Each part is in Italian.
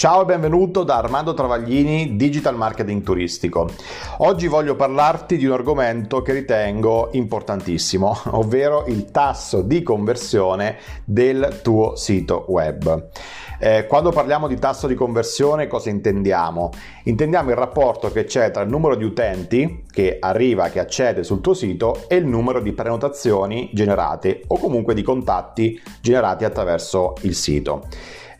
Ciao e benvenuto da Armando Travaglini, Digital Marketing Turistico. Oggi voglio parlarti di un argomento che ritengo importantissimo, ovvero il tasso di conversione del tuo sito web. Eh, quando parliamo di tasso di conversione cosa intendiamo? Intendiamo il rapporto che c'è tra il numero di utenti che arriva, che accede sul tuo sito e il numero di prenotazioni generate o comunque di contatti generati attraverso il sito.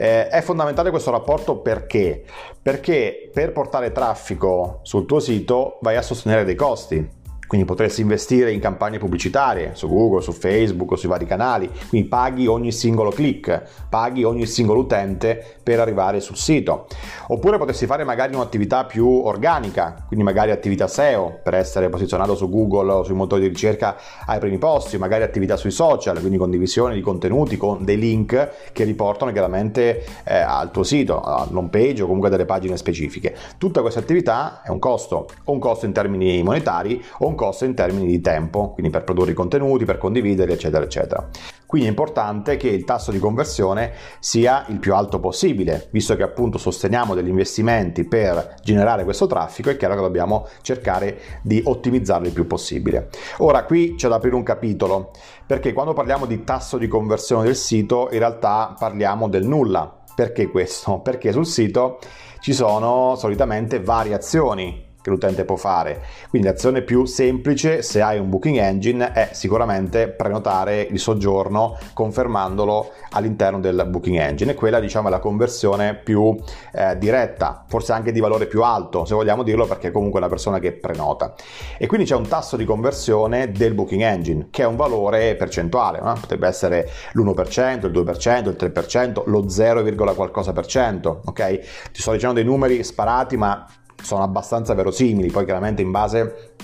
Eh, è fondamentale questo rapporto perché? Perché per portare traffico sul tuo sito vai a sostenere dei costi quindi potresti investire in campagne pubblicitarie su Google, su Facebook, sui vari canali, quindi paghi ogni singolo click, paghi ogni singolo utente per arrivare sul sito. Oppure potresti fare magari un'attività più organica, quindi magari attività SEO per essere posizionato su Google o sui motori di ricerca ai primi posti, magari attività sui social, quindi condivisione di contenuti con dei link che riportano chiaramente eh, al tuo sito, all'home page o comunque delle pagine specifiche. Tutta questa attività è un costo, o un costo in termini monetari o un costo in termini di tempo, quindi per produrre i contenuti, per condividerli, eccetera, eccetera. Quindi è importante che il tasso di conversione sia il più alto possibile, visto che appunto sosteniamo degli investimenti per generare questo traffico, è chiaro che dobbiamo cercare di ottimizzarlo il più possibile. Ora qui c'è da aprire un capitolo, perché quando parliamo di tasso di conversione del sito, in realtà parliamo del nulla. Perché questo? Perché sul sito ci sono solitamente variazioni che l'utente può fare. Quindi l'azione più semplice se hai un booking engine è sicuramente prenotare il soggiorno confermandolo all'interno del booking engine e quella diciamo è la conversione più eh, diretta, forse anche di valore più alto se vogliamo dirlo perché è comunque una persona che prenota. E quindi c'è un tasso di conversione del booking engine che è un valore percentuale, no? potrebbe essere l'1%, il 2%, il 3%, lo 0, qualcosa per cento, ok? Ti sto dicendo dei numeri sparati ma sono abbastanza verosimili, poi chiaramente in base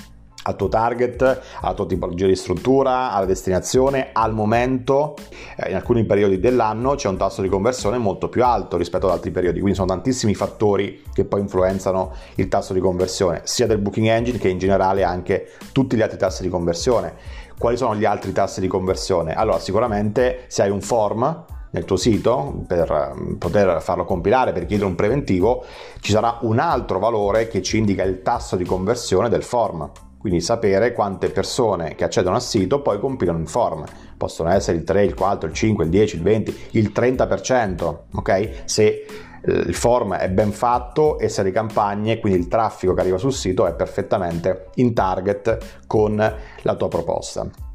al tuo target, alla tua tipologia di struttura, alla destinazione, al momento, eh, in alcuni periodi dell'anno c'è un tasso di conversione molto più alto rispetto ad altri periodi, quindi sono tantissimi fattori che poi influenzano il tasso di conversione, sia del booking engine che in generale anche tutti gli altri tassi di conversione. Quali sono gli altri tassi di conversione? Allora, sicuramente se hai un form, nel tuo sito per ehm, poter farlo compilare, per chiedere un preventivo, ci sarà un altro valore che ci indica il tasso di conversione del form. Quindi sapere quante persone che accedono al sito poi compilano il form. Possono essere il 3, il 4, il 5, il 10, il 20, il 30%, ok? Se eh, il form è ben fatto e se le campagne, quindi il traffico che arriva sul sito è perfettamente in target con la tua proposta.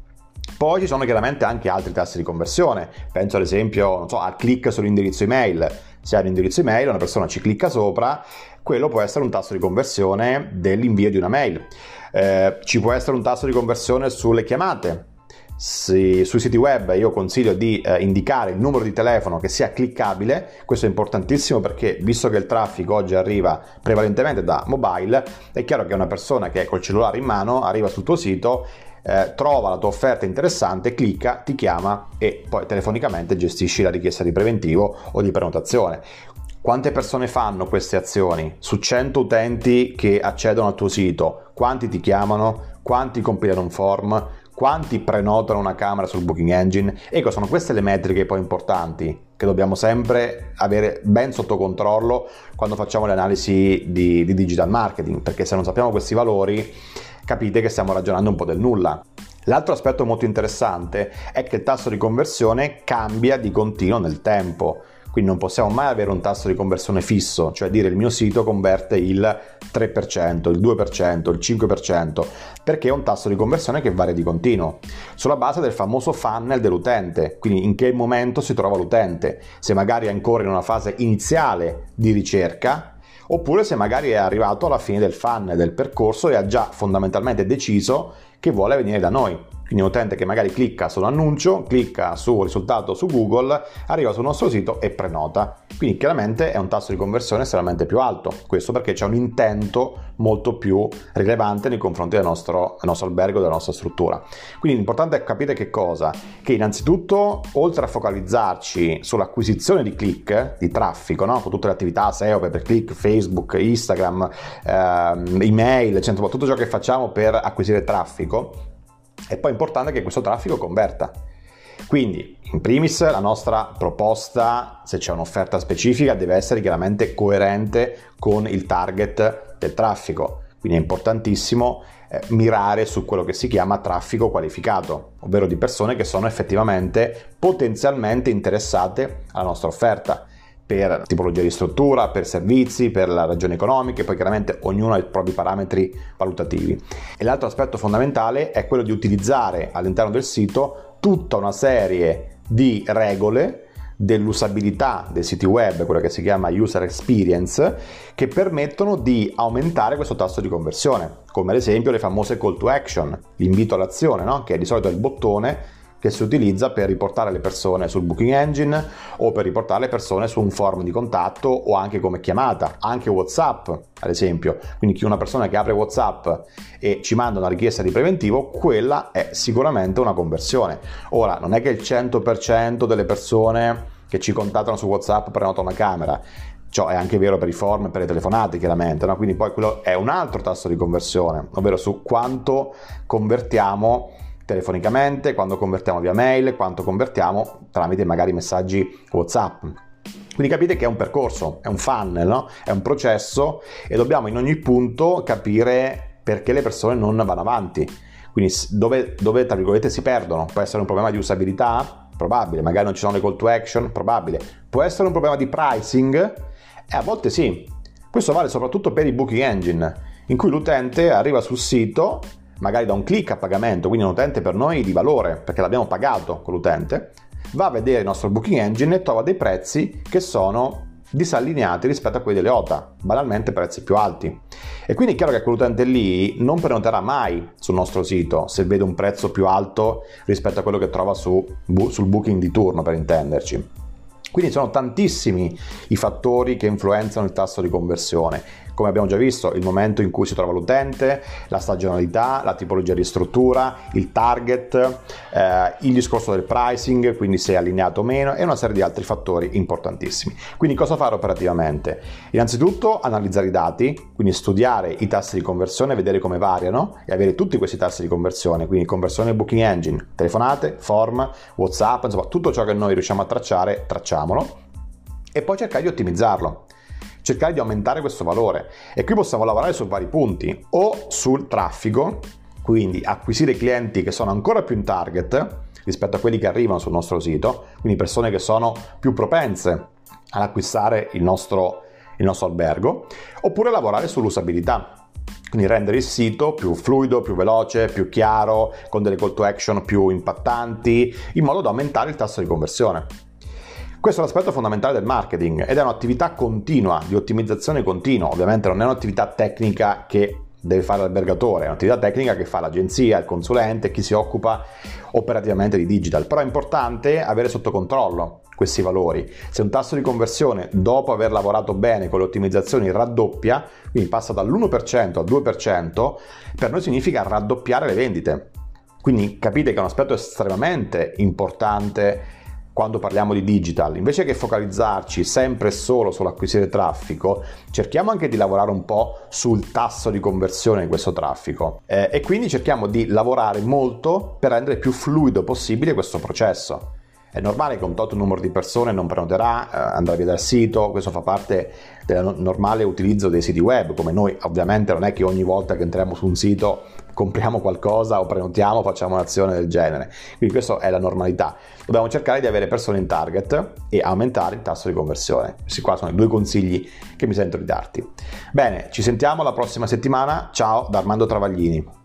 Poi ci sono chiaramente anche altri tassi di conversione, penso ad esempio so, al click sull'indirizzo email. Se hai un indirizzo email, una persona ci clicca sopra, quello può essere un tasso di conversione dell'invio di una mail. Eh, ci può essere un tasso di conversione sulle chiamate, sui siti web io consiglio di eh, indicare il numero di telefono che sia cliccabile, questo è importantissimo perché visto che il traffico oggi arriva prevalentemente da mobile, è chiaro che una persona che è col cellulare in mano arriva sul tuo sito eh, trova la tua offerta interessante, clicca, ti chiama e poi telefonicamente gestisci la richiesta di preventivo o di prenotazione. Quante persone fanno queste azioni? Su 100 utenti che accedono al tuo sito, quanti ti chiamano? Quanti compilano un form? Quanti prenotano una camera sul booking engine? Ecco, sono queste le metriche poi importanti che dobbiamo sempre avere ben sotto controllo quando facciamo le analisi di, di digital marketing, perché se non sappiamo questi valori capite che stiamo ragionando un po' del nulla. L'altro aspetto molto interessante è che il tasso di conversione cambia di continuo nel tempo. Quindi non possiamo mai avere un tasso di conversione fisso, cioè dire il mio sito converte il 3%, il 2%, il 5%, perché è un tasso di conversione che varia di continuo, sulla base del famoso funnel dell'utente, quindi in che momento si trova l'utente, se magari è ancora in una fase iniziale di ricerca oppure se magari è arrivato alla fine del funnel del percorso e ha già fondamentalmente deciso che vuole venire da noi. Quindi un utente che magari clicca sull'annuncio, clicca sul risultato su Google, arriva sul nostro sito e prenota. Quindi chiaramente è un tasso di conversione estremamente più alto. Questo perché c'è un intento molto più rilevante nei confronti del nostro, del nostro albergo, della nostra struttura. Quindi l'importante è capire che cosa? Che innanzitutto, oltre a focalizzarci sull'acquisizione di click, di traffico, no? con tutte le attività SEO, per click, Facebook, Instagram, ehm, email, tutto ciò che facciamo per acquisire traffico, è poi importante che questo traffico converta. Quindi, in primis, la nostra proposta, se c'è un'offerta specifica, deve essere chiaramente coerente con il target del traffico. Quindi è importantissimo eh, mirare su quello che si chiama traffico qualificato, ovvero di persone che sono effettivamente potenzialmente interessate alla nostra offerta per tipologia di struttura, per servizi, per la ragione economiche, poi chiaramente ognuno ha i propri parametri valutativi. E l'altro aspetto fondamentale è quello di utilizzare all'interno del sito tutta una serie di regole dell'usabilità dei siti web, quello che si chiama user experience, che permettono di aumentare questo tasso di conversione, come ad esempio le famose call to action, l'invito all'azione, no? che è di solito il bottone che si utilizza per riportare le persone sul booking engine o per riportare le persone su un form di contatto o anche come chiamata, anche WhatsApp ad esempio. Quindi una persona che apre WhatsApp e ci manda una richiesta di preventivo, quella è sicuramente una conversione. Ora, non è che il 100% delle persone che ci contattano su WhatsApp prenotano una camera, Ciò è anche vero per i form e per le telefonate, chiaramente, no? quindi poi quello è un altro tasso di conversione, ovvero su quanto convertiamo telefonicamente, quando convertiamo via mail, quanto convertiamo tramite magari messaggi WhatsApp. Quindi capite che è un percorso, è un funnel, no? è un processo e dobbiamo in ogni punto capire perché le persone non vanno avanti. Quindi dove, dove tra virgolette si perdono? Può essere un problema di usabilità? Probabile. Magari non ci sono le call to action? Probabile. Può essere un problema di pricing? E a volte sì. Questo vale soprattutto per i booking engine, in cui l'utente arriva sul sito magari da un click a pagamento, quindi un utente per noi di valore, perché l'abbiamo pagato con l'utente, va a vedere il nostro booking engine e trova dei prezzi che sono disallineati rispetto a quelli delle OTA, banalmente prezzi più alti. E quindi è chiaro che quell'utente lì non prenoterà mai sul nostro sito se vede un prezzo più alto rispetto a quello che trova su, sul booking di turno, per intenderci. Quindi sono tantissimi i fattori che influenzano il tasso di conversione come abbiamo già visto, il momento in cui si trova l'utente, la stagionalità, la tipologia di struttura, il target, eh, il discorso del pricing, quindi se è allineato o meno e una serie di altri fattori importantissimi. Quindi cosa fare operativamente? Innanzitutto analizzare i dati, quindi studiare i tassi di conversione, vedere come variano e avere tutti questi tassi di conversione, quindi conversione booking engine, telefonate, form, WhatsApp, insomma tutto ciò che noi riusciamo a tracciare, tracciamolo e poi cercare di ottimizzarlo cercare di aumentare questo valore. E qui possiamo lavorare su vari punti, o sul traffico, quindi acquisire clienti che sono ancora più in target rispetto a quelli che arrivano sul nostro sito, quindi persone che sono più propense ad acquistare il nostro, il nostro albergo, oppure lavorare sull'usabilità. Quindi rendere il sito più fluido, più veloce, più chiaro, con delle call to action più impattanti, in modo da aumentare il tasso di conversione. Questo è l'aspetto fondamentale del marketing ed è un'attività continua, di ottimizzazione continua, ovviamente non è un'attività tecnica che deve fare l'albergatore, è un'attività tecnica che fa l'agenzia, il consulente, chi si occupa operativamente di digital, però è importante avere sotto controllo questi valori. Se un tasso di conversione dopo aver lavorato bene con le ottimizzazioni raddoppia, quindi passa dall'1% al 2%, per noi significa raddoppiare le vendite. Quindi capite che è un aspetto estremamente importante quando parliamo di digital, invece che focalizzarci sempre e solo sull'acquisire traffico, cerchiamo anche di lavorare un po' sul tasso di conversione di questo traffico eh, e quindi cerchiamo di lavorare molto per rendere più fluido possibile questo processo. È normale che un tot numero di persone non prenoterà, eh, andrà via dal sito, questo fa parte del normale utilizzo dei siti web, come noi ovviamente non è che ogni volta che entriamo su un sito compriamo qualcosa o prenotiamo, facciamo un'azione del genere. Quindi questa è la normalità. Dobbiamo cercare di avere persone in target e aumentare il tasso di conversione. Questi qua sono i due consigli che mi sento di darti. Bene, ci sentiamo la prossima settimana. Ciao da Armando Travaglini.